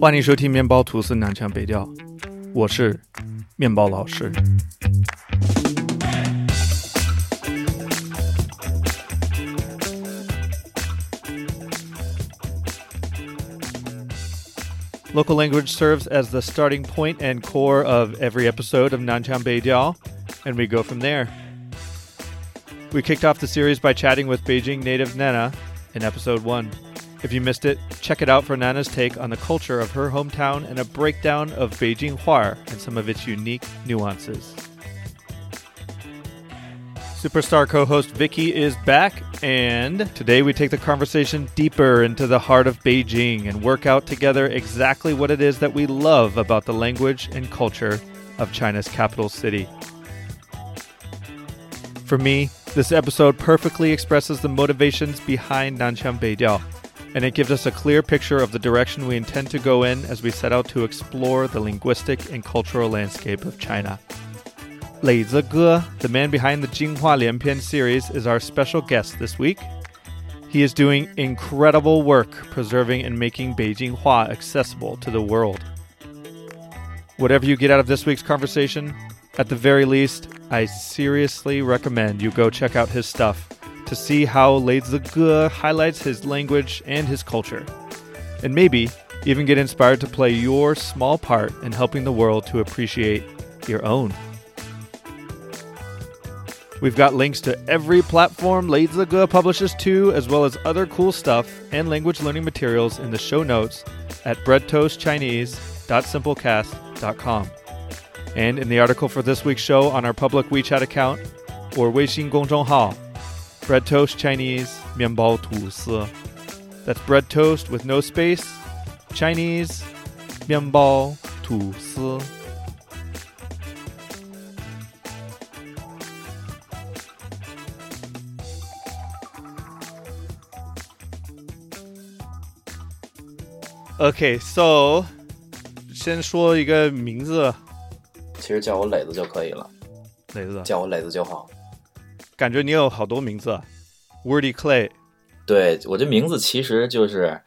欢迎收听面包吐司南腔北调，我是面包老师。Local language serves as the starting point and core of every episode of Nanchang Beidiao, and we go from there. We kicked off the series by chatting with Beijing native Nana in episode 1. If you missed it, check it out for Nana's take on the culture of her hometown and a breakdown of Beijing Huar and some of its unique nuances. Superstar co host Vicky is back, and today we take the conversation deeper into the heart of Beijing and work out together exactly what it is that we love about the language and culture of China's capital city. For me, this episode perfectly expresses the motivations behind Nanchang Beidiao, and it gives us a clear picture of the direction we intend to go in as we set out to explore the linguistic and cultural landscape of China. Lei Ge, the man behind the Jinghua Lianpian series, is our special guest this week. He is doing incredible work preserving and making Beijing Hua accessible to the world. Whatever you get out of this week's conversation, at the very least, I seriously recommend you go check out his stuff to see how Lades the highlights his language and his culture. And maybe even get inspired to play your small part in helping the world to appreciate your own. We've got links to every platform Lades the publishes to, as well as other cool stuff and language learning materials in the show notes at breadtoastchinese.simplecast.com. And in the article for this week's show on our public WeChat account or Weixin Gongzhonghao Bread Toast Chinese 面包吐司. That's bread toast with no space, Chinese 面包吐司. Okay, so 先说一个名字，其实叫我磊子就可以了，磊子，叫我磊子就好。 感觉你有好多名字啊，Wordy Clay。对我这名字其实就是，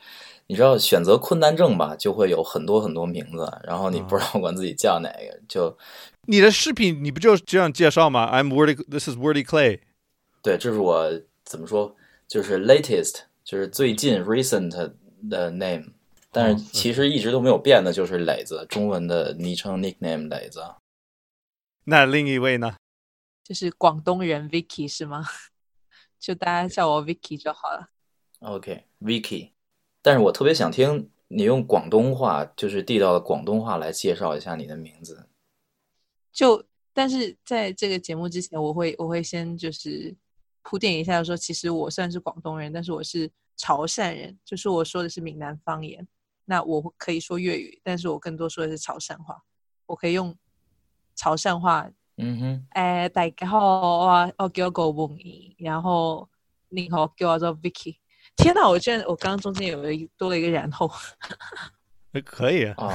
你知道选择困难症吧，就会有很多很多名字，然后你不知道管自己叫哪个，就你的视频你不就这样介绍吗？I'm Wordy, this is Wordy Clay。对，这是我怎么说，就是 latest，就是最近 recent 的 name，但是其实一直都没有变的，就是磊子，中文的昵称 nickname 磊子。那另一位呢？就是广东人 Vicky 是吗？就大家叫我 Vicky 就好了。OK，Vicky，、但是我特别想听你用广东话，就是地道的广东话来介绍一下你的名字。就但是在这个节目之前，我会我会先就是铺垫一下说，其实我虽然是广东人，但是我是潮汕人，就是我说的是闽南方言。那我可以说粤语，但是我更多说的是潮汕话。我可以用潮汕话嗯哼，誒、大家好，我我叫個夢怡，然後你好叫我做 Vicky。天哪，我居然我剛剛中間有一多了一個然後，呃可以啊，哦，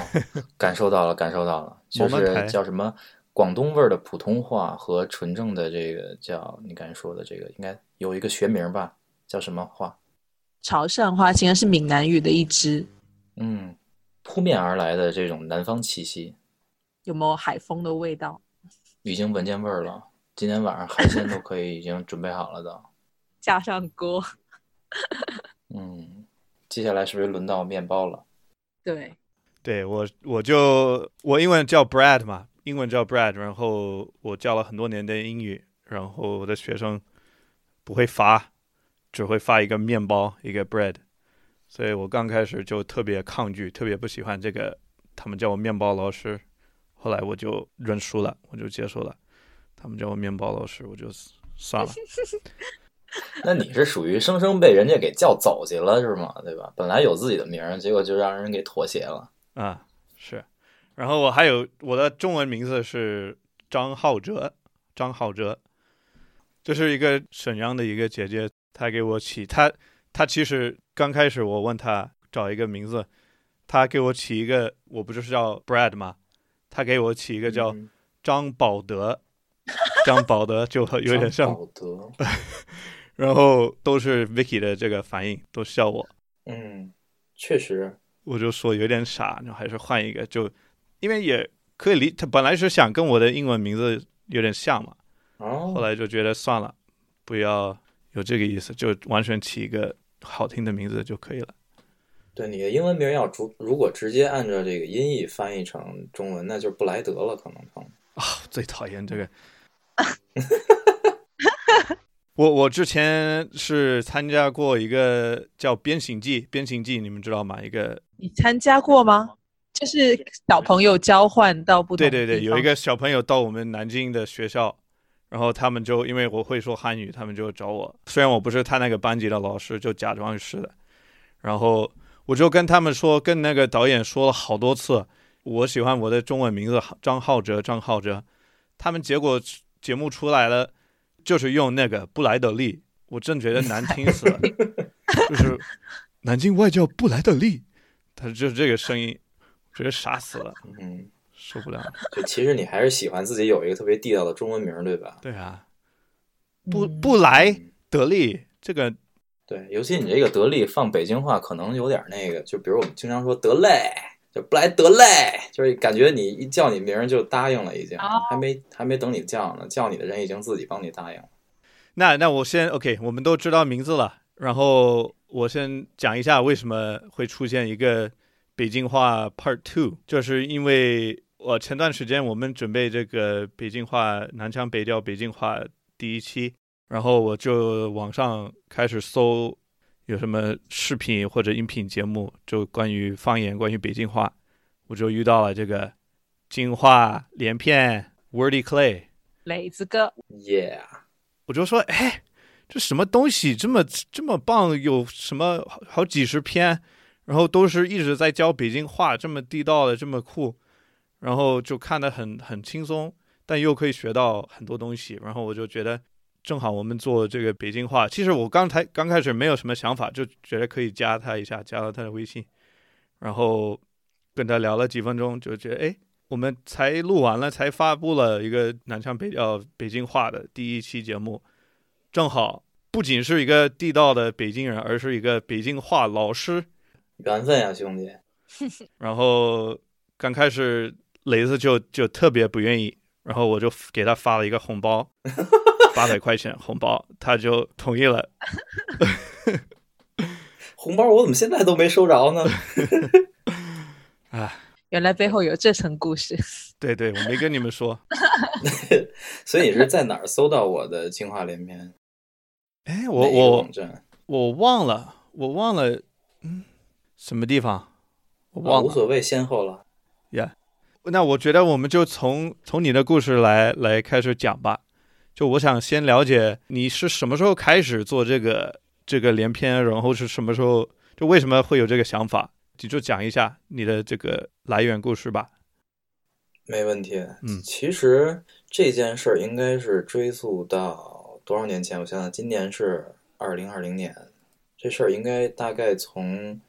感受到了，感受到了，就是叫什么广东味儿的普通话和纯正的这个叫你刚才说的这个，应该有一个学名吧？叫什么话？潮汕話其實是閩南語的一支，嗯，扑面而来的这种南方气息，有沒有海風的味道？已经闻见味儿了。今天晚上海鲜都可以已经准备好了的。加上锅，嗯，接下来是不是轮到面包了？对，对我我就我英文叫 Brad 嘛，英文叫 Brad，然后我教了很多年的英语，然后我的学生不会发，只会发一个面包，一个 bread，所以我刚开始就特别抗拒，特别不喜欢这个，他们叫我面包老师，后来我就认输了，我就接受了，他们叫我面包老师，我就算了。那你是属于生生被人家给叫走去了是吗？对吧？本来有自己的名儿，结果就让人给妥协了。啊，是。然后我还有我的中文名字是张浩哲，张浩哲，这是一个沈阳的一个姐姐，她给我起，她她其实刚开始我问她找一个名字，她给我起一个，我不就是叫 Brad 吗？她给我起一个叫嗯张宝德，张宝德就很 有点像张，保德，然后都是 Vicky 的这个反应，都笑我。嗯，确实，我就说有点傻，然后还是换一个，就因为也可以理，他本来是想跟我的英文名字有点像嘛，哦，后来就觉得算了，不要有这个意思，就完全起一个好听的名字就可以了。对你的英文名要如如果直接按照这个音译翻译成中文，那就是布莱德了，可能成。啊、最讨厌这个。我我之前是参加过一个叫《变形记》，《变形记》你们知道吗？一个你参加过吗？就是小朋友交换到不同对对对，有一个小朋友到我们南京的学校，然后他们就因为我会说汉语，他们就找我。虽然我不是他那个班级的老师，就假装是的。然后我就跟他们说，跟那个导演说了好多次，我喜欢我的中文名字张浩哲，张浩哲。他们结果节目出来了，就是用那个布莱德利，我真觉得难听死了，就是南京外教布莱德利，他就是这个声音，我觉得傻死了，嗯，受不了。就其实你还是喜欢自己有一个特别地道的中文名，对吧？对啊，不嗯不来嗯得利，这个对，尤其你这个得力放北京话，可能有点那个，就比如我们经常说得嘞，就不来得嘞，就是感觉你一叫你名儿就答应了，已经、哦还没还没等你叫呢，叫你的人已经自己帮你答应了。那那我先 OK，我们都知道名字了，然后我先讲一下为什么会出现一个北京话 Part Two，就是因为我前段时间我们准备这个北京话南腔北调北京话第一期，然后我就网上开始搜有什么视频或者音频节目，就关于方言、关于北京话，我就遇到了这个京话连片 Wordy Clay。磊子哥，Yeah，我就说，哎，这什么东西这么这么棒？有什么好好几十篇，然后都是一直在教北京话，这么地道的，这么酷，然后就看得很很轻松，但又可以学到很多东西。然后我就觉得，正好我们做这个北京话，其实我刚才刚开始没有什么想法，就觉得可以加他一下，加了他的微信，然后跟他聊了几分钟，就觉得，哎。我们才录完了，才发布了一个南腔北调北京话的第一期节目，正好不仅是一个地道的北京人，而是一个北京话老师。缘分呀，兄弟。然后刚开始雷子就就特别不愿意，然后我就给他发了一个红包，八百块钱红包，他就同意了。红包我怎么现在都没收着呢？啊，原来背后有这层故事。对对，我没跟你们说。所以你是在哪儿搜到我的京话连篇？哎，我我我忘了，我忘了，嗯，什么地方？我啊忘了。无所谓先后了。呀那我觉得我们就从从你的故事来来开始讲吧。就我想先了解你是什么时候开始做这个这个连篇，然后是什么时候，就为什么会有这个想法？你就讲一下你的这个来源故事吧。没问题。嗯其实这件事儿应该是追溯到多少年前？我想想，今年是二零二零年，这事儿应该大概从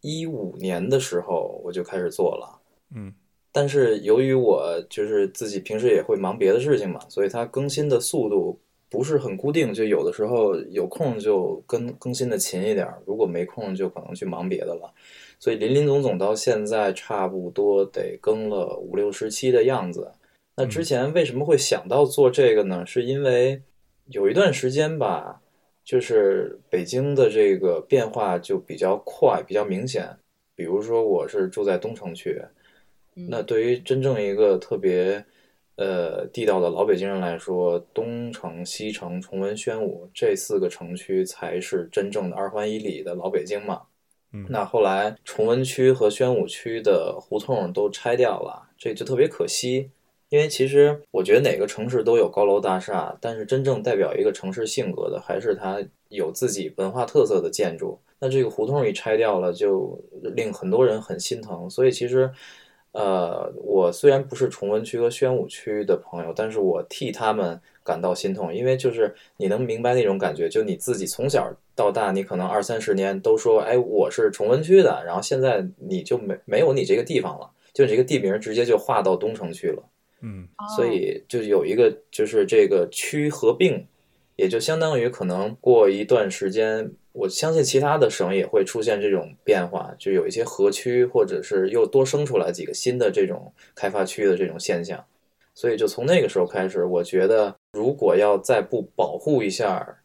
一五年的时候我就开始做了。嗯但是由于我就是自己平时也会忙别的事情嘛，所以它更新的速度不是很固定，就有的时候有空就更更新的勤一点儿，如果没空就可能去忙别的了。所以林林总总到现在差不多得更了五六十期的样子。那之前为什么会想到做这个呢？是因为有一段时间吧，就是北京的这个变化就比较快，比较明显。比如说我是住在东城区，那对于真正一个特别呃地道的老北京人来说，东城、西城、崇文、宣武这四个城区才是真正的二环以里的老北京嘛。嗯那后来崇文区和宣武区的胡同都拆掉了，这就特别可惜。因为其实我觉得哪个城市都有高楼大厦，但是真正代表一个城市性格的，还是它有自己文化特色的建筑。那这个胡同一拆掉了，就令很多人很心疼。所以其实，呃，我虽然不是崇文区和宣武区的朋友，但是我替他们感到心痛，因为就是你能明白那种感觉，就你自己从小到大，你可能二三十年都说，哎，我是崇文区的，然后现在你就没没有你这个地方了，就你这个地名直接就划到东城区了。嗯所以就有一个就是这个区合并，也就相当于可能过一段时间，我相信其他的省也会出现这种变化，就有一些河区，或者是又多生出来几个新的这种开发区的这种现象。所以就从那个时候开始，我觉得如果要再不保护一下，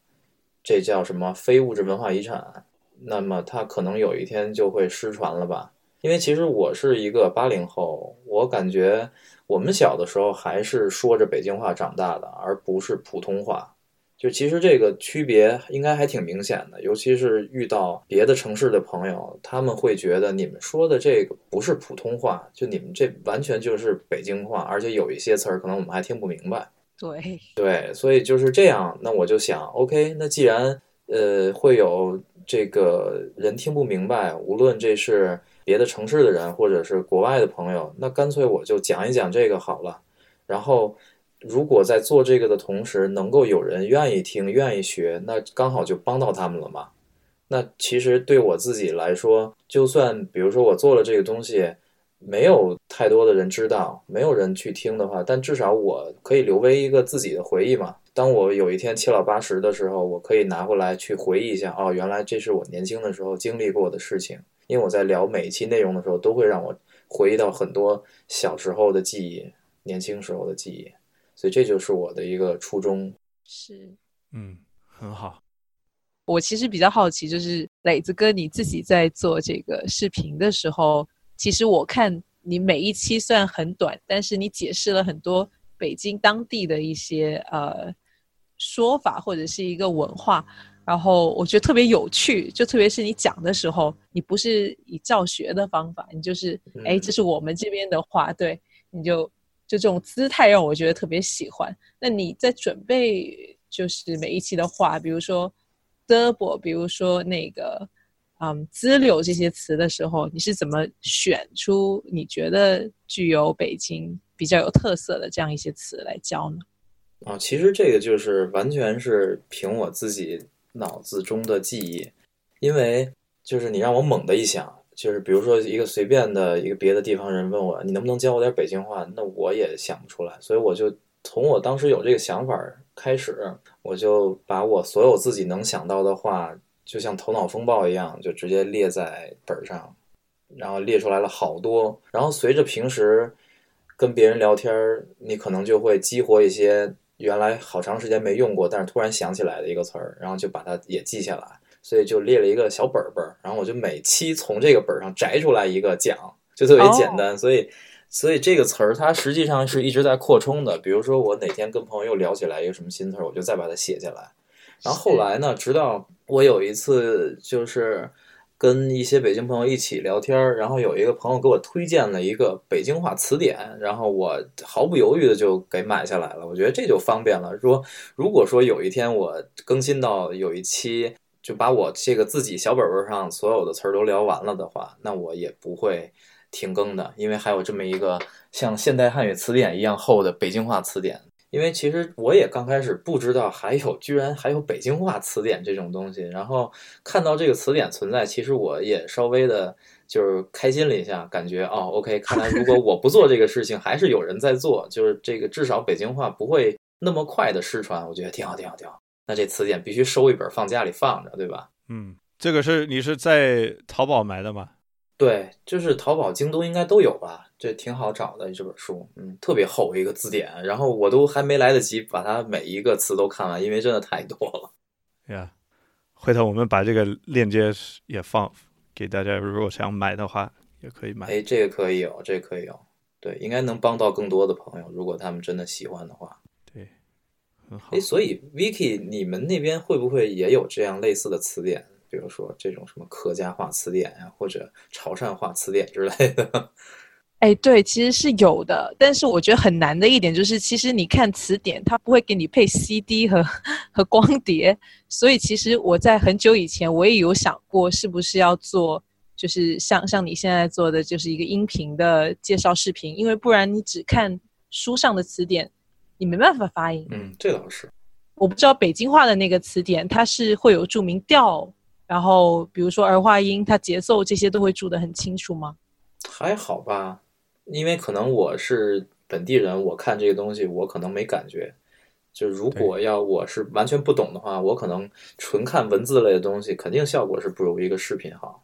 这叫什么非物质文化遗产，那么它可能有一天就会失传了吧。因为其实我是一个八零后，我感觉我们小的时候还是说着北京话长大的，而不是普通话。就其实这个区别应该还挺明显的，尤其是遇到别的城市的朋友，他们会觉得你们说的这个不是普通话，就你们这完全就是北京话，而且有一些词儿可能我们还听不明白。对对，所以就是这样。那我就想，OK，那既然呃会有这个人听不明白，无论这是别的城市的人或者是国外的朋友，那干脆我就讲一讲这个好了，然后。如果在做这个的同时，能够有人愿意听、愿意学，那刚好就帮到他们了嘛。那其实对我自己来说，就算比如说我做了这个东西，没有太多的人知道，没有人去听的话，但至少我可以留为一个自己的回忆嘛。当我有一天七老八十的时候，我可以拿过来去回忆一下，哦，原来这是我年轻的时候经历过的事情。因为我在聊每一期内容的时候，都会让我回忆到很多小时候的记忆、年轻时候的记忆。所以这就是我的一个初衷。是，嗯，很好。我其实比较好奇，就是磊子哥你自己在做这个视频的时候，其实我看你每一期虽然很短，但是你解释了很多北京当地的一些呃说法或者是一个文化，然后我觉得特别有趣。就特别是你讲的时候，你不是以教学的方法，你就是哎，这是我们这边的话，对，你就。这种姿态让我觉得特别喜欢。那你在准备就是每一期的话，比如说 d o b l e 比如说那个嗯资流这些词的时候，你是怎么选出你觉得具有北京比较有特色的这样一些词来教呢？啊，其实这个就是完全是凭我自己脑子中的记忆，因为就是你让我猛的一想。就是比如说一个随便的一个别的地方人问我你能不能教我点北京话，那我也想不出来，所以我就从我当时有这个想法开始，我就把我所有自己能想到的话，就像头脑风暴一样，就直接列在本上，然后列出来了好多。然后随着平时跟别人聊天，你可能就会激活一些原来好长时间没用过，但是突然想起来的一个词儿，然后就把它也记下来。所以就列了一个小本本儿，然后我就每期从这个本上摘出来一个讲，就特别简单。所以，所以这个词儿它实际上是一直在扩充的。比如说我哪天跟朋友又聊起来一个什么新词儿，我就再把它写下来。然后后来呢，直到我有一次就是跟一些北京朋友一起聊天，然后有一个朋友给我推荐了一个北京话词典，然后我毫不犹豫的就给买下来了。我觉得这就方便了。说如果说有一天我更新到有一期。就把我这个自己小本本上所有的词儿都聊完了的话，那我也不会停更的，因为还有这么一个像现代汉语词典一样厚的北京话词典。因为其实我也刚开始不知道还有居然还有北京话词典这种东西，然后看到这个词典存在，其实我也稍微的就是开心了一下，感觉哦，OK，看来如果我不做这个事情，还是有人在做，就是这个至少北京话不会那么快的失传，我觉得挺好，挺好，挺好。那这词典必须收一本放家里放着，对吧？嗯，这个是你是在淘宝买的吗？对，就是淘宝、京东应该都有吧？这挺好找的这本书，嗯，特别厚一个字典，然后我都还没来得及把它每一个词都看完，因为真的太多了。呀，回头我们把这个链接也放给大家，如果想买的话也可以买。哎，这个可以有，这个可以有，对，应该能帮到更多的朋友，如果他们真的喜欢的话。哎，所以 Vicky，你们那边会不会也有这样类似的词典？比如说这种什么客家话词典呀，或者潮汕话词典之类的？哎，对，其实是有的。但是我觉得很难的一点就是，其实你看词典，它不会给你配 CD 和和光碟。所以其实我在很久以前，我也有想过，是不是要做，就是像像你现在做的，就是一个音频的介绍视频，因为不然你只看书上的词典。你没办法发音，嗯，这倒是。我不知道北京话的那个词典，它是会有注明调，然后比如说儿化音，它节奏这些都会注得很清楚吗？还好吧，因为可能我是本地人，我看这个东西我可能没感觉。就如果要我是完全不懂的话，我可能纯看文字类的东西，肯定效果是不如一个视频好，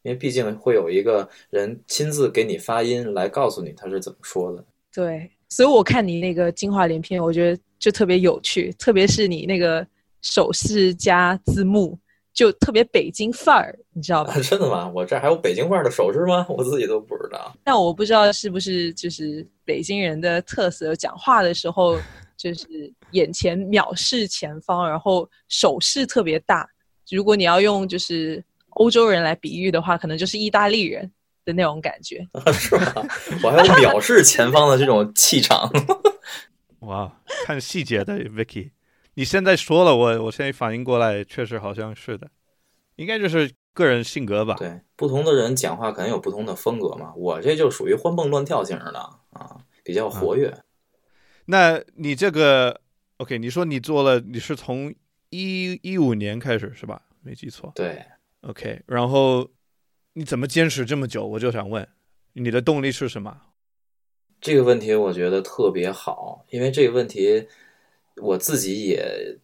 因为毕竟会有一个人亲自给你发音来告诉你他是怎么说的。对，所以我看你那个精华连篇，我觉得就特别有趣，特别是你那个手势加字幕，就特别北京范儿，你知道吧？真的吗？我这还有北京范儿的手势吗？我自己都不知道。但我不知道是不是就是北京人的特色，讲话的时候就是眼前藐视前方，然后手势特别大。如果你要用就是欧洲人来比喻的话，可能就是意大利人。的那种感觉 是吧？我还要藐视前方的这种气场。哇，看细节的 Vicky，你现在说了，我我现在反应过来，确实好像是的，应该就是个人性格吧。对，不同的人讲话肯定有不同的风格嘛。我这就属于欢蹦乱跳型的啊，比较活跃。那你这个 OK？你说你做了，你是从一一五年开始是吧？没记错。对，OK，然后。你怎么坚持这么久？我就想问，你的动力是什么？这个问题我觉得特别好，因为这个问题我自己也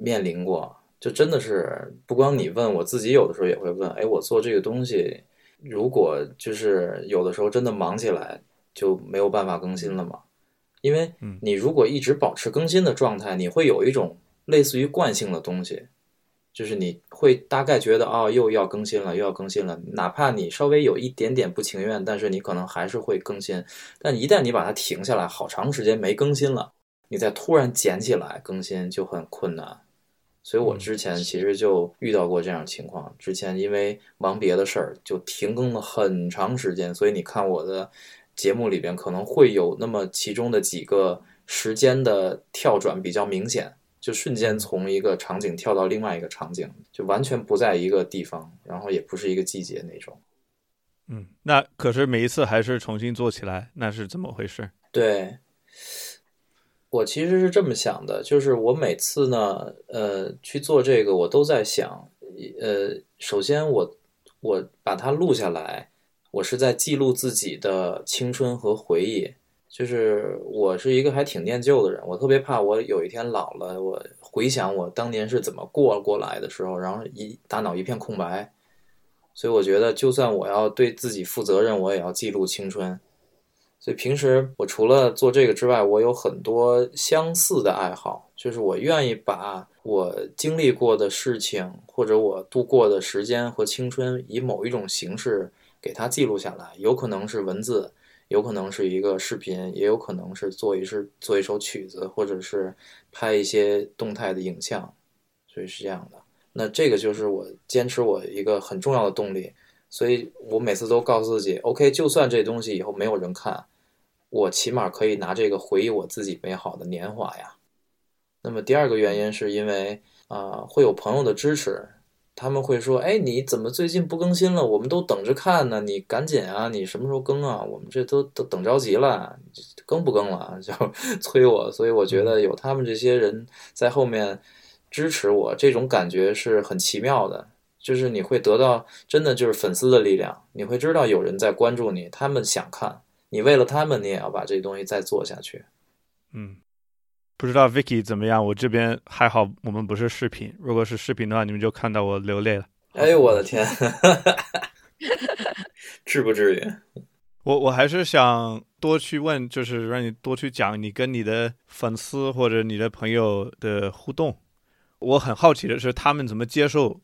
面临过。就真的是不光你问，我自己有的时候也会问：哎，我做这个东西，如果就是有的时候真的忙起来，就没有办法更新了吗？因为你如果一直保持更新的状态，你会有一种类似于惯性的东西。就是你会大概觉得哦，又要更新了，又要更新了。哪怕你稍微有一点点不情愿，但是你可能还是会更新。但一旦你把它停下来，好长时间没更新了，你再突然捡起来更新就很困难。所以我之前其实就遇到过这样情况。之前因为忙别的事儿，就停更了很长时间。所以你看我的节目里边可能会有那么其中的几个时间的跳转比较明显。就瞬间从一个场景跳到另外一个场景，就完全不在一个地方，然后也不是一个季节那种。嗯，那可是每一次还是重新做起来，那是怎么回事？对，我其实是这么想的，就是我每次呢，呃，去做这个，我都在想，呃，首先我我把它录下来，我是在记录自己的青春和回忆。就是我是一个还挺念旧的人，我特别怕我有一天老了，我回想我当年是怎么过过来的时候，然后一大脑一片空白。所以我觉得，就算我要对自己负责任，我也要记录青春。所以平时我除了做这个之外，我有很多相似的爱好，就是我愿意把我经历过的事情，或者我度过的时间和青春，以某一种形式给它记录下来，有可能是文字。有可能是一个视频，也有可能是做一是做一首曲子，或者是拍一些动态的影像，所以是这样的。那这个就是我坚持我一个很重要的动力。所以我每次都告诉自己，OK，就算这东西以后没有人看，我起码可以拿这个回忆我自己美好的年华呀。那么第二个原因是因为啊，会有朋友的支持。他们会说：“哎，你怎么最近不更新了？我们都等着看呢，你赶紧啊！你什么时候更啊？我们这都都等着急了，更不更了？就催我。所以我觉得有他们这些人在后面支持我，这种感觉是很奇妙的。就是你会得到真的就是粉丝的力量，你会知道有人在关注你，他们想看你，为了他们，你也要把这东西再做下去。嗯。”不知道 Vicky 怎么样？我这边还好，我们不是视频。如果是视频的话，你们就看到我流泪了。哎呦我的天，至不至于。我我还是想多去问，就是让你多去讲你跟你的粉丝或者你的朋友的互动。我很好奇的是，他们怎么接受？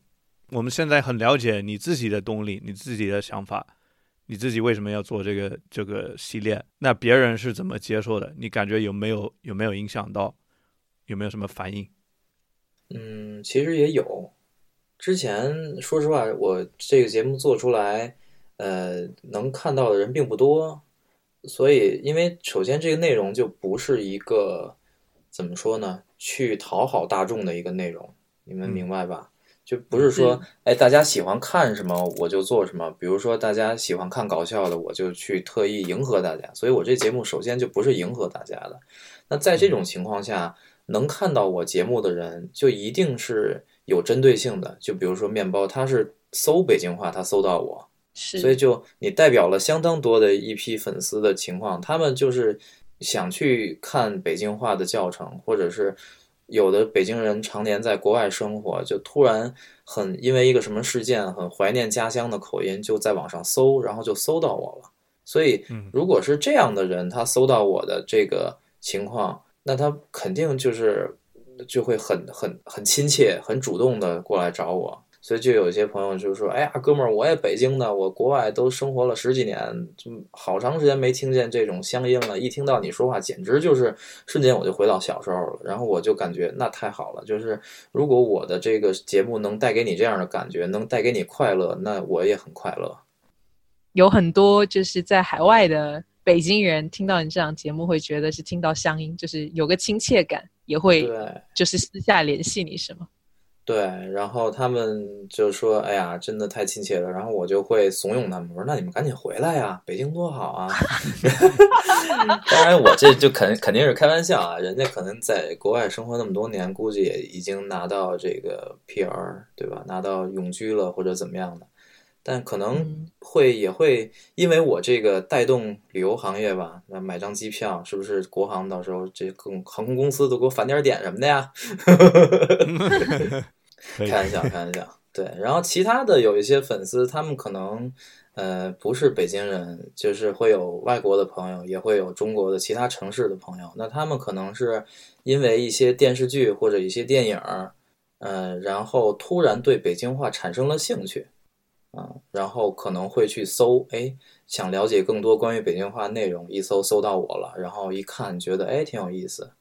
我们现在很了解你自己的动力，你自己的想法。你自己为什么要做这个这个系列？那别人是怎么接受的？你感觉有没有有没有影响到？有没有什么反应？嗯，其实也有。之前说实话，我这个节目做出来，呃，能看到的人并不多。所以，因为首先这个内容就不是一个怎么说呢，去讨好大众的一个内容，你们明白吧？就不是说，哎，大家喜欢看什么我就做什么。比如说，大家喜欢看搞笑的，我就去特意迎合大家。所以我这节目首先就不是迎合大家的。那在这种情况下，能看到我节目的人，就一定是有针对性的。就比如说面包，他是搜北京话，他搜到我，是，所以就你代表了相当多的一批粉丝的情况，他们就是想去看北京话的教程，或者是。有的北京人常年在国外生活，就突然很因为一个什么事件很怀念家乡的口音，就在网上搜，然后就搜到我了。所以，如果是这样的人，他搜到我的这个情况，那他肯定就是就会很很很亲切、很主动的过来找我。所以就有一些朋友就说：“哎呀，哥们儿，我也北京的，我国外都生活了十几年，就好长时间没听见这种乡音了。一听到你说话，简直就是瞬间我就回到小时候了。然后我就感觉那太好了，就是如果我的这个节目能带给你这样的感觉，能带给你快乐，那我也很快乐。有很多就是在海外的北京人听到你这档节目，会觉得是听到乡音，就是有个亲切感，也会对。就是私下联系你，是吗？对，然后他们就说：“哎呀，真的太亲切了。”然后我就会怂恿他们，我说：“那你们赶紧回来呀，北京多好啊！” 当然，我这就肯肯定是开玩笑啊，人家可能在国外生活那么多年，估计也已经拿到这个 PR，对吧？拿到永居了或者怎么样的，但可能会也会因为我这个带动旅游行业吧，那买张机票是不是国航到时候这更航空公司都给我返点点什么的呀？开玩 笑，开玩笑。对，然后其他的有一些粉丝，他们可能呃不是北京人，就是会有外国的朋友，也会有中国的其他城市的朋友。那他们可能是因为一些电视剧或者一些电影，嗯，然后突然对北京话产生了兴趣，啊，然后可能会去搜，哎，想了解更多关于北京话内容，一搜搜到我了，然后一看觉得哎挺有意思，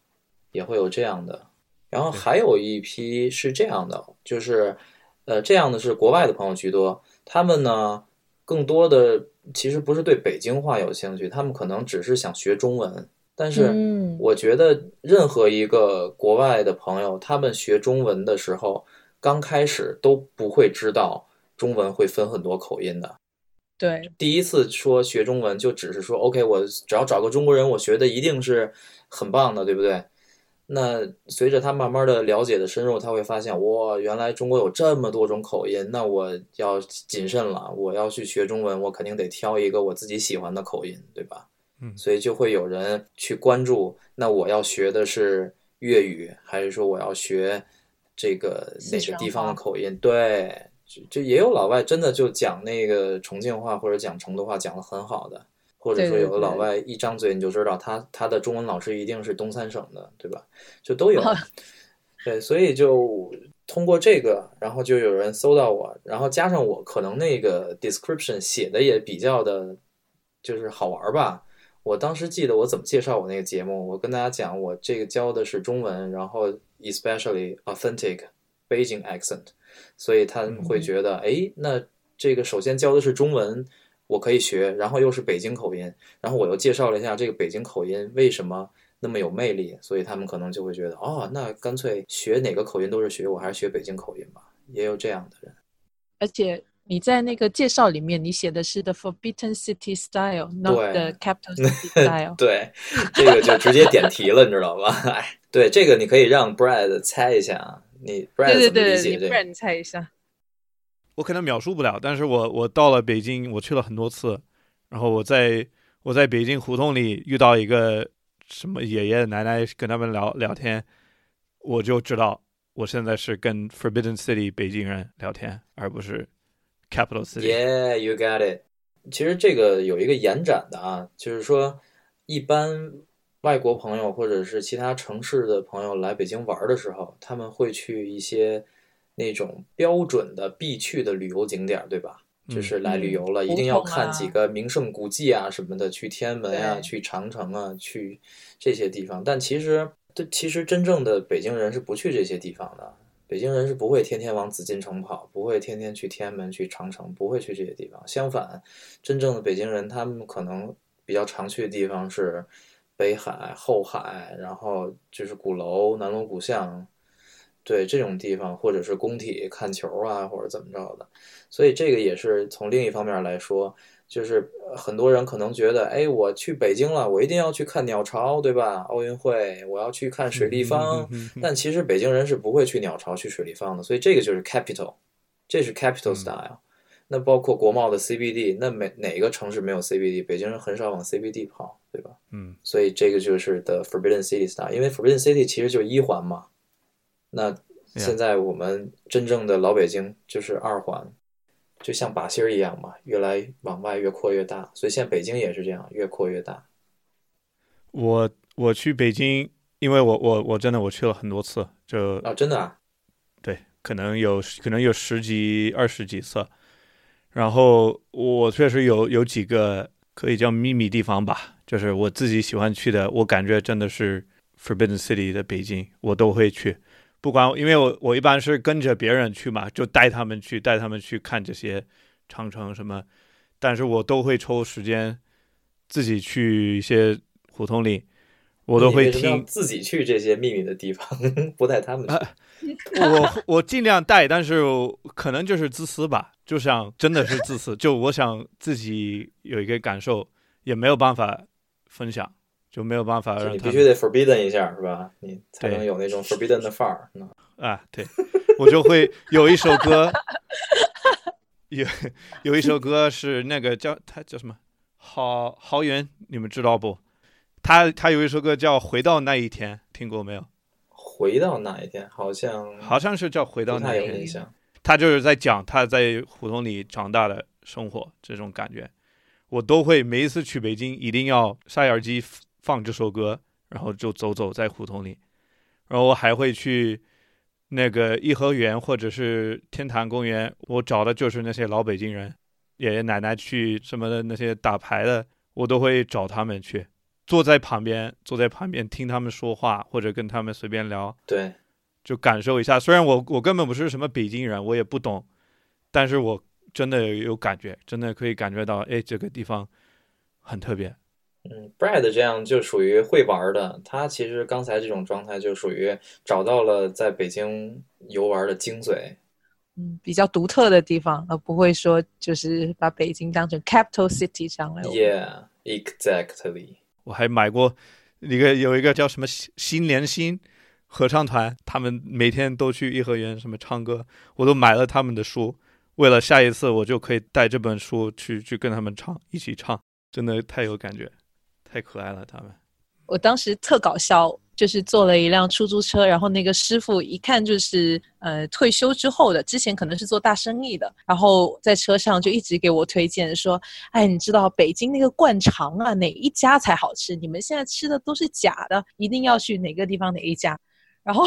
也会有这样的。然后还有一批是这样的，就是，呃，这样的是国外的朋友居多。他们呢，更多的其实不是对北京话有兴趣，他们可能只是想学中文。但是，我觉得任何一个国外的朋友，他们学中文的时候，刚开始都不会知道中文会分很多口音的。对，第一次说学中文，就只是说，OK，我只要找个中国人，我学的一定是很棒的，对不对？那随着他慢慢的了解的深入，他会发现，哇，原来中国有这么多种口音，那我要谨慎了。我要去学中文，我肯定得挑一个我自己喜欢的口音，对吧？嗯，所以就会有人去关注，那我要学的是粤语，还是说我要学这个哪个地方的口音？对，就就也有老外真的就讲那个重庆话或者讲成都话讲的很好的。或者说有的老外一张嘴你就知道他他的中文老师一定是东三省的，对吧？就都有，对，所以就通过这个，然后就有人搜到我，然后加上我可能那个 description 写的也比较的，就是好玩吧。我当时记得我怎么介绍我那个节目，我跟大家讲我这个教的是中文，然后 especially authentic Beijing accent，所以他们会觉得，哎，那这个首先教的是中文。我可以学，然后又是北京口音，然后我又介绍了一下这个北京口音为什么那么有魅力，所以他们可能就会觉得，哦，那干脆学哪个口音都是学，我还是学北京口音吧。也有这样的人。而且你在那个介绍里面，你写的是 the forbidden city style，not the capital city style。对，这个就直接点题了，你知道吧？哎，对，这个你可以让 Brad 猜一下，你 Brad 怎么理解这个？你猜一下。我可能描述不了，但是我我到了北京，我去了很多次，然后我在我在北京胡同里遇到一个什么爷爷奶奶，跟他们聊聊天，我就知道我现在是跟 Forbidden City 北京人聊天，而不是 Capital City。Yeah, you got it。其实这个有一个延展的啊，就是说一般外国朋友或者是其他城市的朋友来北京玩的时候，他们会去一些。那种标准的必去的旅游景点，对吧？就是来旅游了，一定要看几个名胜古迹啊什么的，去天安门啊，去长城啊，去这些地方。但其实，其实真正的北京人是不去这些地方的。北京人是不会天天往紫禁城跑，不会天天去天安门、去长城，不会去这些地方。相反，真正的北京人，他们可能比较常去的地方是北海、后海，然后就是鼓楼、南锣鼓巷。对这种地方，或者是工体看球啊，或者怎么着的，所以这个也是从另一方面来说，就是很多人可能觉得，哎，我去北京了，我一定要去看鸟巢，对吧？奥运会，我要去看水立方。但其实北京人是不会去鸟巢、去水立方的，所以这个就是 capital，这是 capital style。那包括国贸的 CBD，那每哪个城市没有 CBD？北京人很少往 CBD 跑，对吧？嗯，所以这个就是 the forbidden city style，因为 forbidden city 其实就是一环嘛。那现在我们真正的老北京就是二环，就像靶心儿一样嘛，越来往外越扩越大。所以现在北京也是这样，越扩越大。我我去北京，因为我我我真的我去了很多次，就啊，真的啊，对，可能有可能有十几二十几次。然后我确实有有几个可以叫秘密地方吧，就是我自己喜欢去的，我感觉真的是 Forbidden City 的北京，我都会去。不管因为我我一般是跟着别人去嘛，就带他们去，带他们去看这些长城什么，但是我都会抽时间自己去一些胡同里，我都会听。自己去这些秘密的地方，不带他们去。我我尽量带，但是可能就是自私吧，就想真的是自私，就我想自己有一个感受，也没有办法分享，就没有办法就让他你必须得 forbidden 一下，是吧？你才能有那种 forbidden 的范儿。嗯啊，对，我就会有一首歌，有有一首歌是那个叫他叫什么郝郝云，你们知道不？他他有一首歌叫《回到那一天》，听过没有？回到那一天，好像好像是叫《回到那一天》。他就是在讲他在胡同里长大的生活这种感觉，我都会每一次去北京一定要塞耳机放这首歌，然后就走走在胡同里，然后我还会去那个颐和园或者是天坛公园，我找的就是那些老北京人，爷爷奶奶去什么的那些打牌的，我都会找他们去，坐在旁边，坐在旁边听他们说话或者跟他们随便聊，对，就感受一下。虽然我我根本不是什么北京人，我也不懂，但是我真的有感觉，真的可以感觉到，哎，这个地方很特别。嗯，Brad 这样就属于会玩的。他其实刚才这种状态就属于找到了在北京游玩的精髓。嗯，比较独特的地方，而不会说就是把北京当成 capital city 这样来玩。Yeah, exactly. 我还买过一个有一个叫什么新新联心合唱团，他们每天都去颐和园什么唱歌，我都买了他们的书，为了下一次我就可以带这本书去去跟他们唱，一起唱，真的太有感觉，太可爱了他们。我当时特搞笑，就是坐了一辆出租车，然后那个师傅一看就是呃退休之后的，之前可能是做大生意的，然后在车上就一直给我推荐说，哎，你知道北京那个灌肠啊，哪一家才好吃？你们现在吃的都是假的，一定要去哪个地方哪一家。然后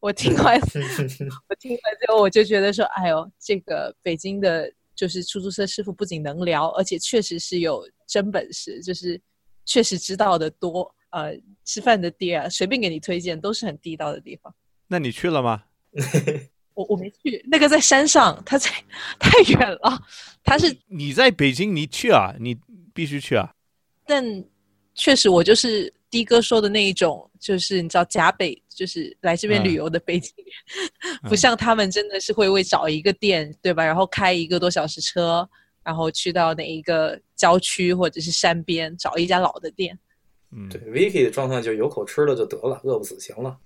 我听完，我听完之后我就觉得说，哎呦，这个北京的就是出租车师傅不仅能聊，而且确实是有真本事，就是确实知道的多。呃，吃饭的店啊，随便给你推荐都是很地道的地方。那你去了吗？我我没去，那个在山上，它在太远了。它是，你在北京，你去啊，你必须去啊。但确实我就是的哥说的那一种，就是你知道假北，就是来这边旅游的北京人，不像他们真的是会为找一个店，对吧？然后开一个多小时车，然后去到哪一个郊区或者是山边找一家老的店。嗯，对，Vicky 的状态就有口吃的就得了，饿不死行了。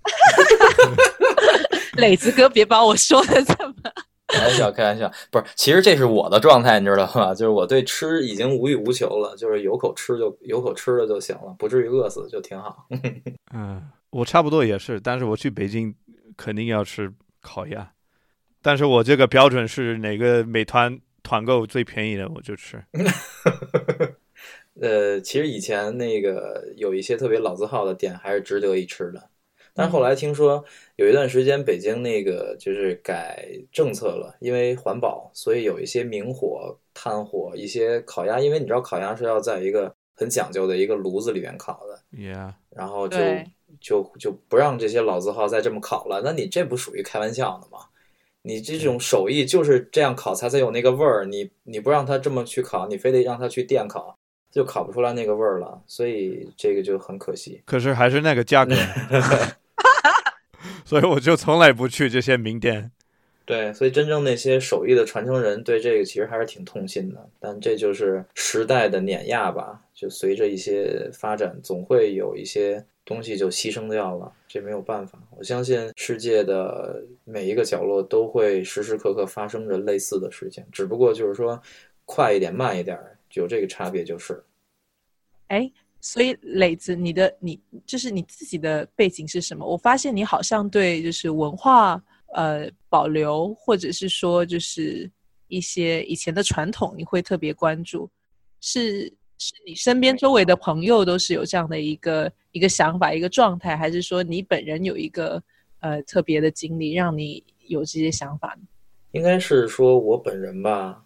磊子哥，别把我说的这么…… 开玩笑，开玩笑，不是，其实这是我的状态，你知道吗？就是我对吃已经无欲无求了，就是有口吃就有口吃的就行了，不至于饿死就挺好。嗯，我差不多也是，但是我去北京肯定要吃烤鸭，但是我这个标准是哪个美团团购最便宜的我就吃。呃，其实以前那个有一些特别老字号的店还是值得一吃的，但是后来听说有一段时间北京那个就是改政策了，因为环保，所以有一些明火、炭火、一些烤鸭，因为你知道烤鸭是要在一个很讲究的一个炉子里面烤的，Yeah，然后就就就不让这些老字号再这么烤了。那你这不属于开玩笑的吗？你这种手艺就是这样烤才才有那个味儿，你你不让他这么去烤，你非得让他去电烤，就烤不出来那个味儿了。所以这个就很可惜。可是还是那个价格，所以我就从来不去这些名店。对，所以真正那些手艺的传承人对这个其实还是挺痛心的，但这就是时代的碾压吧。就随着一些发展，总会有一些东西就牺牲掉了，这没有办法。我相信世界的每一个角落都会时时刻刻发生着类似的事情，只不过就是说快一点、慢一点，有这个差别就是。哎，所以磊子，你的你就是你自己的背景是什么？我发现你好像对就是文化呃保留，或者是说就是一些以前的传统，你会特别关注，是是你身边周围的朋友都是有这样的一个一个想法一个状态，还是说你本人有一个呃特别的经历让你有这些想法呢？应该是说我本人吧。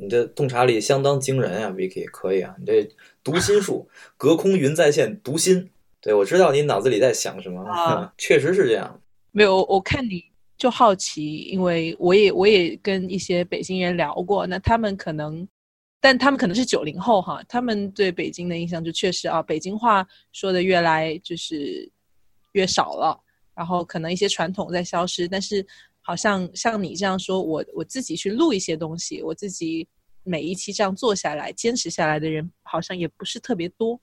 你的洞察力相当惊人啊，Vicky，可以啊，你这读心术，隔空云在线读心。对，我知道你脑子里在想什么，确实是这样。没有，我看你就好奇，因为我也我也跟一些北京人聊过，那他们可能，但他们可能是九零后哈，他们对北京的印象就确实啊，北京话说的越来就是越少了，然后可能一些传统在消失，但是。好像像你这样说，我我自己去录一些东西，我自己每一期这样做下来，坚持下来的人好像也不是特别多。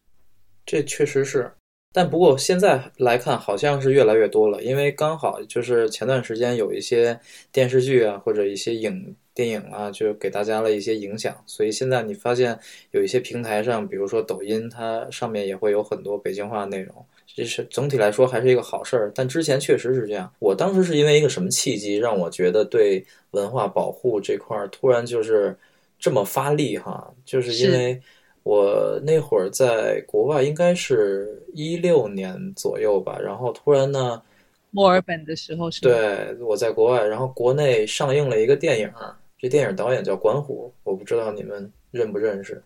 这确实是，但不过现在来看，好像是越来越多了。因为刚好就是前段时间有一些电视剧啊，或者一些影电影啊，就给大家了一些影响，所以现在你发现有一些平台上，比如说抖音，它上面也会有很多北京话内容。这是总体来说还是一个好事儿，但之前确实是这样。我当时是因为一个什么契机，让我觉得对文化保护这块儿突然就是这么发力哈？就是因为我那会儿在国外，应该是一六年左右吧，然后突然呢，墨尔本的时候是对，我在国外，然后国内上映了一个电影，这电影导演叫管虎，我不知道你们认不认识，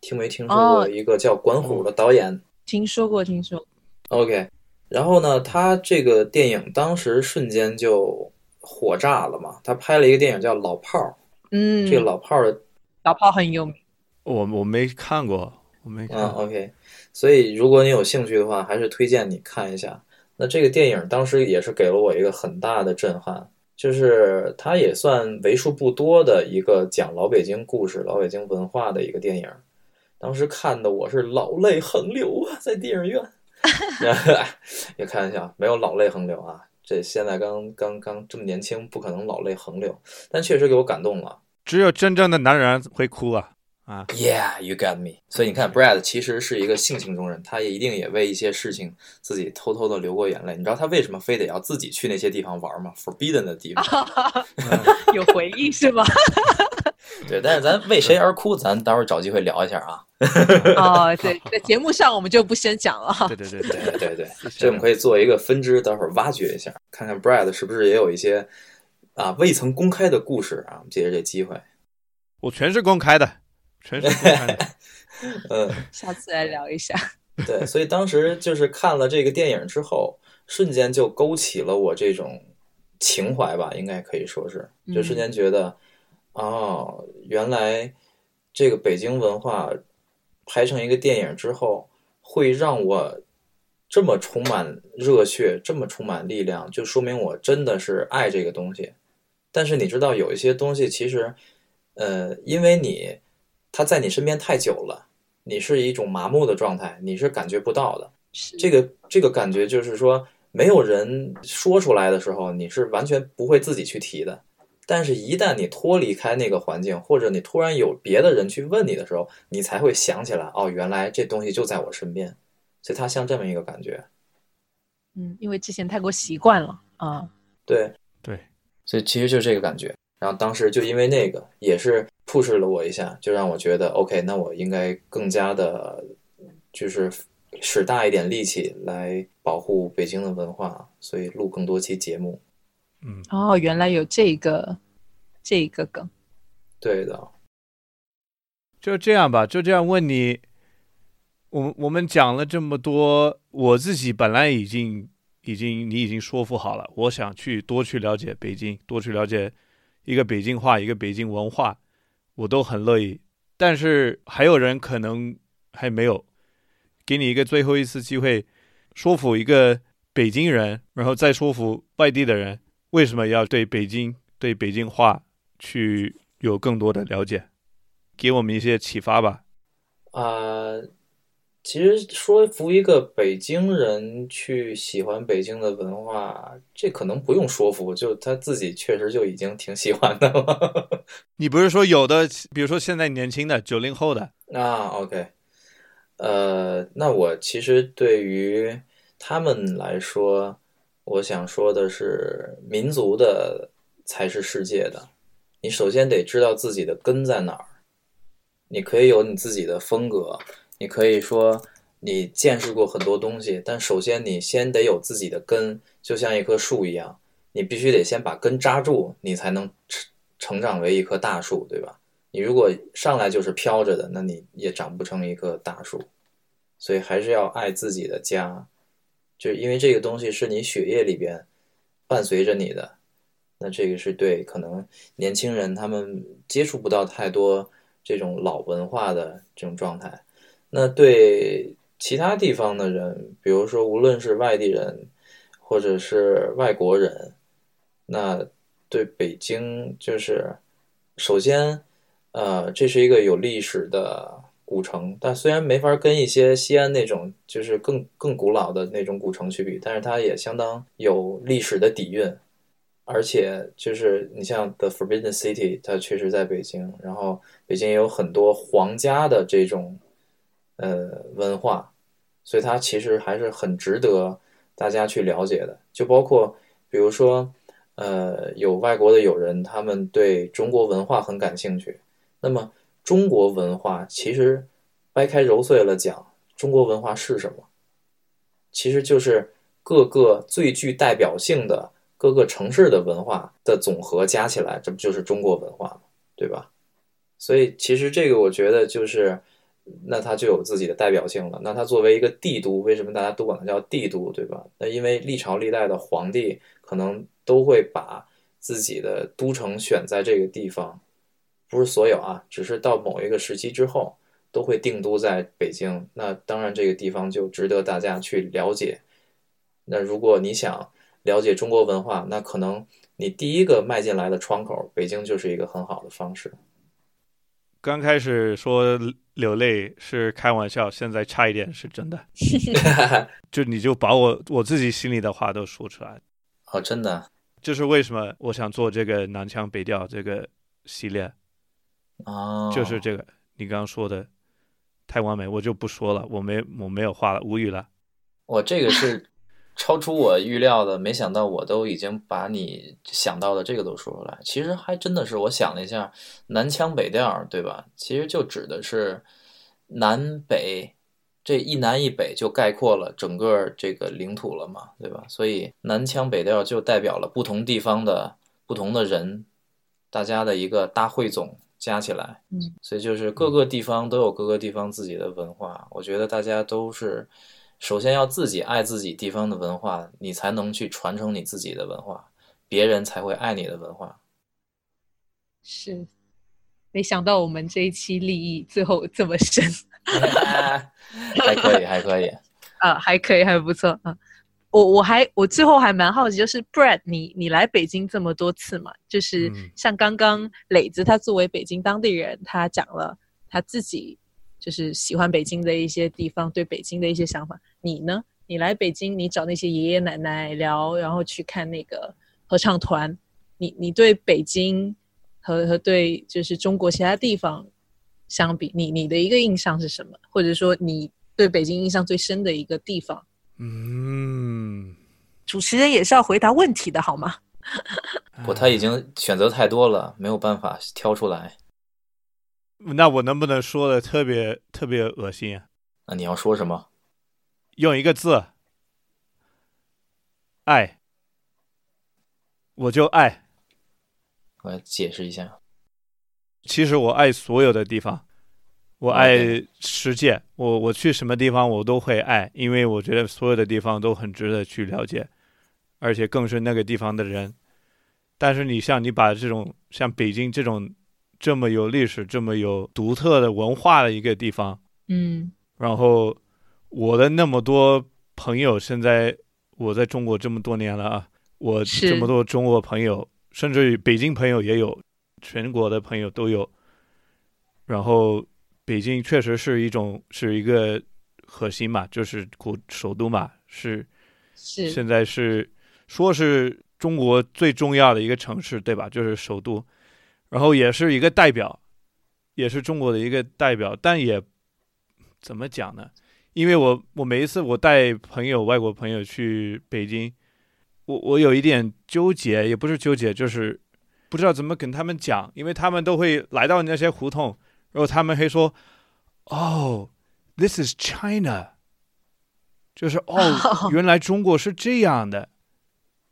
听没听说过一个叫管虎的导演？听说过，听说过。OK，然后呢，他这个电影当时瞬间就火炸了嘛。他拍了一个电影叫《老炮儿》，嗯，这个老炮儿的，老炮儿很有名。我我没看过，我没看。OK，所以如果你有兴趣的话，还是推荐你看一下。那这个电影当时也是给了我一个很大的震撼，就是它也算为数不多的一个讲老北京故事、老北京文化的一个电影。当时看的我是老泪横流啊，在电影院。也开玩笑，没有老泪横流啊！这现在刚刚刚这么年轻，不可能老泪横流，但确实给我感动了。只有真正的男人会哭啊！啊，Yeah，you got me。所以你看，Brad 其实是一个性情中人，他也一定也为一些事情自己偷偷的流过眼泪。你知道他为什么非得要自己去那些地方玩吗？Forbidden 的地方，有回忆是吗？对，但是咱为谁而哭，咱待会儿找机会聊一下啊。哦，对，在节目上我们就不先讲了。对对对对对对，这我们可以做一个分支，待会儿挖掘一下，看看 Brad 是不是也有一些啊未曾公开的故事啊。借着这机会，我全是公开的，全是公开的。嗯，下次来聊一下。对，所以当时就是看了这个电影之后，瞬间就勾起了我这种情怀吧，应该可以说是，就瞬间觉得。哦，原来这个北京文化拍成一个电影之后，会让我这么充满热血，这么充满力量，就说明我真的是爱这个东西。但是你知道，有一些东西其实，呃，因为你他在你身边太久了，你是一种麻木的状态，你是感觉不到的。这个这个感觉就是说，没有人说出来的时候，你是完全不会自己去提的。但是，一旦你脱离开那个环境，或者你突然有别的人去问你的时候，你才会想起来，哦，原来这东西就在我身边，所以它像这么一个感觉。嗯，因为之前太过习惯了啊。对对，所以其实就是这个感觉。然后当时就因为那个，也是 push 了我一下，就让我觉得 OK，那我应该更加的，就是使大一点力气来保护北京的文化，所以录更多期节目。嗯哦，原来有这个这个梗，对的，就这样吧，就这样问你，我我们讲了这么多，我自己本来已经已经你已经说服好了，我想去多去了解北京，多去了解一个北京话，一个北京文化，我都很乐意。但是还有人可能还没有，给你一个最后一次机会，说服一个北京人，然后再说服外地的人。为什么要对北京、对北京话去有更多的了解？给我们一些启发吧。啊，其实说服一个北京人去喜欢北京的文化，这可能不用说服，就他自己确实就已经挺喜欢的了。你不是说有的，比如说现在年轻的九零后的啊？OK，呃，那我其实对于他们来说，我想说的是，民族的才是世界的。你首先得知道自己的根在哪儿。你可以有你自己的风格，你可以说你见识过很多东西，但首先你先得有自己的根，就像一棵树一样，你必须得先把根扎住，你才能成成长为一棵大树，对吧？你如果上来就是飘着的，那你也长不成一棵大树。所以还是要爱自己的家，就是因为这个东西是你血液里边伴随着你的。那这个是对可能年轻人他们接触不到太多这种老文化的这种状态。那对其他地方的人，比如说无论是外地人或者是外国人，那对北京就是首先，呃，这是一个有历史的。古城，但虽然没法跟一些西安那种就是更更古老的那种古城去比，但是它也相当有历史的底蕴，而且就是你像 The Forbidden City，它确实在北京，然后北京也有很多皇家的这种呃文化，所以它其实还是很值得大家去了解的。就包括比如说呃有外国的友人，他们对中国文化很感兴趣，那么。中国文化其实掰开揉碎了讲，中国文化是什么？其实就是各个最具代表性的各个城市的文化的总和加起来，这不就是中国文化吗？对吧？所以其实这个我觉得就是，那它就有自己的代表性了。那它作为一个帝都，为什么大家都管它叫帝都？对吧？那因为历朝历代的皇帝可能都会把自己的都城选在这个地方。不是所有啊，只是到某一个时期之后，都会定都在北京。那当然，这个地方就值得大家去了解。那如果你想了解中国文化，那可能你第一个迈进来的窗口，北京就是一个很好的方式。刚开始说流泪是开玩笑，现在差一点是真的。就你就把我我自己心里的话都说出来。哦，真的，就是为什么我想做这个南腔北调这个系列。哦，就是这个，你刚刚说的太完美，我就不说了，我没我没有话了，无语了。我这个是超出我预料的，没想到我都已经把你想到的这个都说出来。其实还真的是，我想了一下，南腔北调，对吧？其实就指的是南北这一南一北，就概括了整个这个领土了嘛，对吧？所以南腔北调就代表了不同地方的不同的人，大家的一个大汇总。加起来，嗯，所以就是各个地方都有各个地方自己的文化。我觉得大家都是，首先要自己爱自己地方的文化，你才能去传承你自己的文化，别人才会爱你的文化。是，没想到我们这一期利益最后这么深 还可以，还可以，啊，还可以，还不错啊。我我还我最后还蛮好奇，就是 Brad，你你来北京这么多次嘛，就是像刚刚磊子他作为北京当地人，他讲了他自己就是喜欢北京的一些地方，对北京的一些想法。你呢？你来北京，你找那些爷爷奶奶聊，然后去看那个合唱团，你你对北京和和对就是中国其他地方相比，你你的一个印象是什么？或者说你对北京印象最深的一个地方？嗯，主持人也是要回答问题的，好吗？不，他已经选择太多了，没有办法挑出来。那我能不能说的特别特别恶心？那你要说什么？用一个字，爱，我就爱。我来解释一下。其实我爱所有的地方。我爱世界，我我去什么地方我都会爱，因为我觉得所有的地方都很值得去了解，而且更是那个地方的人。但是你像你把这种像北京这种这么有历史、这么有独特的文化的一个地方，嗯，然后我的那么多朋友，现在我在中国这么多年了啊，我这么多中国朋友，甚至于北京朋友也有，全国的朋友都有，然后。北京确实是一种是一个核心嘛，就是古首都嘛，是是。现在是说是中国最重要的一个城市，对吧？就是首都，然后也是一个代表，也是中国的一个代表，但也怎么讲呢？因为我我每一次我带朋友外国朋友去北京，我我有一点纠结，也不是纠结，就是不知道怎么跟他们讲，因为他们都会来到那些胡同，然后他们会说：“哦，This is China。”就是哦，原来中国是这样的，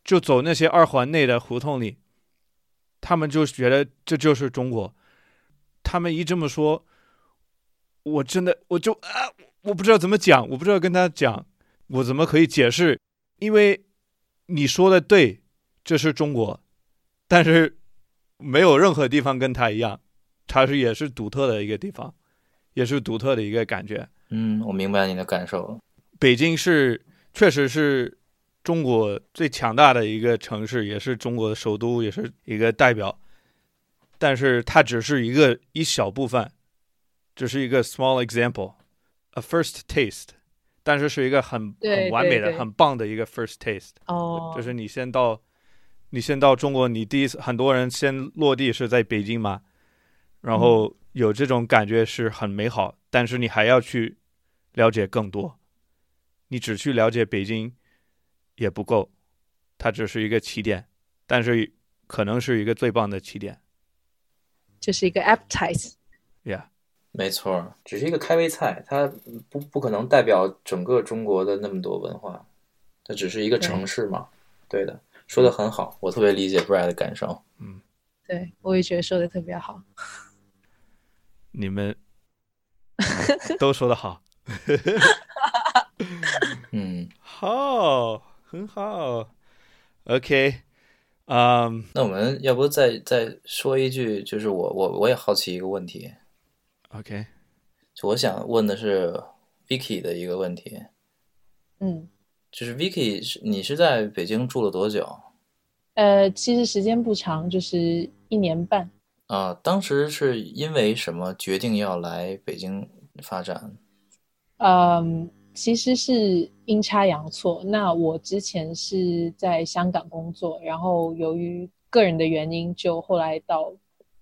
就走那些二环内的胡同里，他们就觉得这就是中国。他们一这么说，我真的我就啊，我不知道怎么讲，我不知道跟他讲，我怎么可以解释？因为你说的对，这是中国，但是没有任何地方跟他一样，它是也是独特的一个地方，也是独特的一个感觉。嗯，我明白你的感受。北京是确实是中国最强大的一个城市，也是中国的首都，也是一个代表。但是它只是一个一小部分，只是一个 small example，a first taste。但是是一个很很完美的、很棒的一个 first taste。哦，就是你先到，你先到中国，你第一次很多人先落地是在北京嘛，然后有这种感觉是很美好。但是你还要去了解更多。你只去了解北京也不够，它只是一个起点，但是可能是一个最棒的起点。就是一个 appetizer。Yeah，没错，只是一个开胃菜，它不不可能代表整个中国的那么多文化，它只是一个城市嘛。对的，说的很好，我特别理解 Brad 的感受。嗯，对，我也觉得说的特别好。你们 都说的好。嗯，好，很好。OK，嗯，那我们要不再再说一句，就是我我我也好奇一个问题。OK，就我想问的是 Vicky 的一个问题，嗯，就是 Vicky 是你是在北京住了多久呃，其实时间不长，就是一年半。啊？当时是因为什么决定要来北京发展？嗯，其实是阴差阳错。那我之前是在香港工作，然后由于个人的原因，就后来到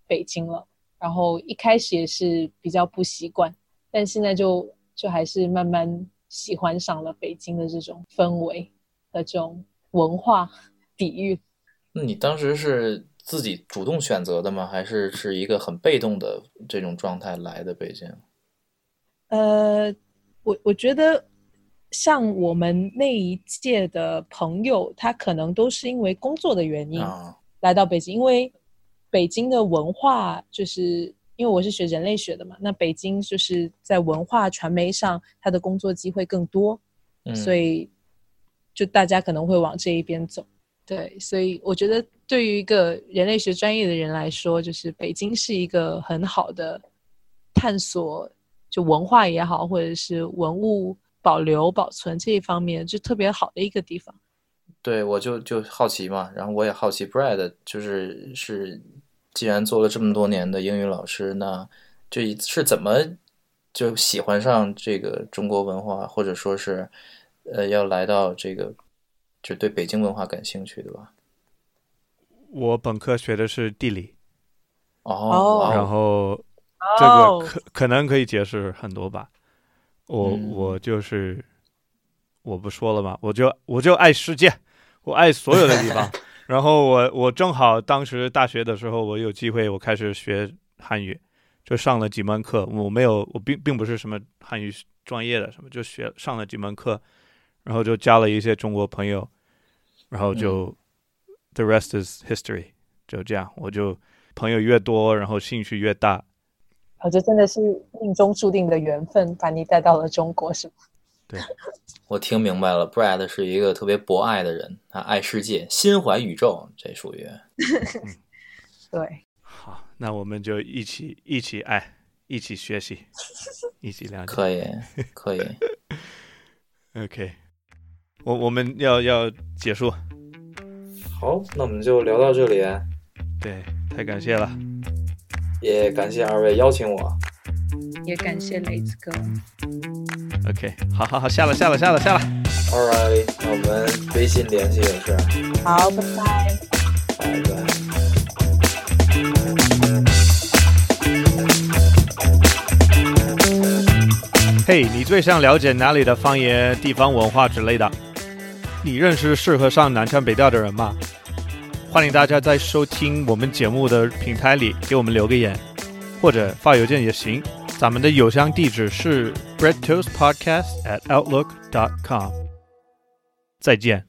北京了。然后一开始也是比较不习惯，但现在就就还是慢慢喜欢上了北京的这种氛围和这种文化底蕴。那你当时是自己主动选择的吗？还是是一个很被动的这种状态来的北京？呃，我我觉得像我们那一届的朋友，他可能都是因为工作的原因啊，来到北京，因为北京的文化就是因为我是学人类学的嘛，那北京就是在文化传媒上，他的工作机会更多，嗯，所以就大家可能会往这一边走。对，所以我觉得对于一个人类学专业的人来说，就是北京是一个很好的探索，就文化也好，或者是文物保留、保存这一方面，就特别好的一个地方。对，我就就好奇嘛，然后我也好奇 Brad 就是是，既然做了这么多年的英语老师，那这是怎么就喜欢上这个中国文化，或者说是呃要来到这个就对北京文化感兴趣的吧？我本科学的是地理，哦然后这个可可能可以解释很多吧。我、嗯我就是我不说了吧，我就我就爱世界，我爱所有的地方。然后我我正好当时大学的时候，我有机会，我开始学汉语，就上了几门课。我没有，我并并不是什么汉语专业的什么，就学上了几门课，然后就交了一些中国朋友，然后就、the rest is history，就这样，我就朋友越多，然后兴趣越大，我觉得真的是命中注定的缘分，把你带到了中国，是吗？我听明白了，Brad 是一个特别博爱的人，他爱世界，心怀宇宙，这属于 对，好，那我们就一起一起爱，一起学习，一起了解。可以可以。OK，我我们要要结束，好，那我们就聊到这里，对，太感谢了。也感谢二位邀请我。也感谢雷子哥。OK，好好好，下了下了下了下了，All right，那我们微信联系也是，好，拜拜。拜拜。嘿嘿，你最想了解哪里的方言、地方文化之类的？你认识适合上南腔北调的人吗？欢迎大家在收听我们节目的平台里给我们留个言，或者发邮件也行。咱们的邮箱地址是 breadtoastpodcast at outlook dot com。再见。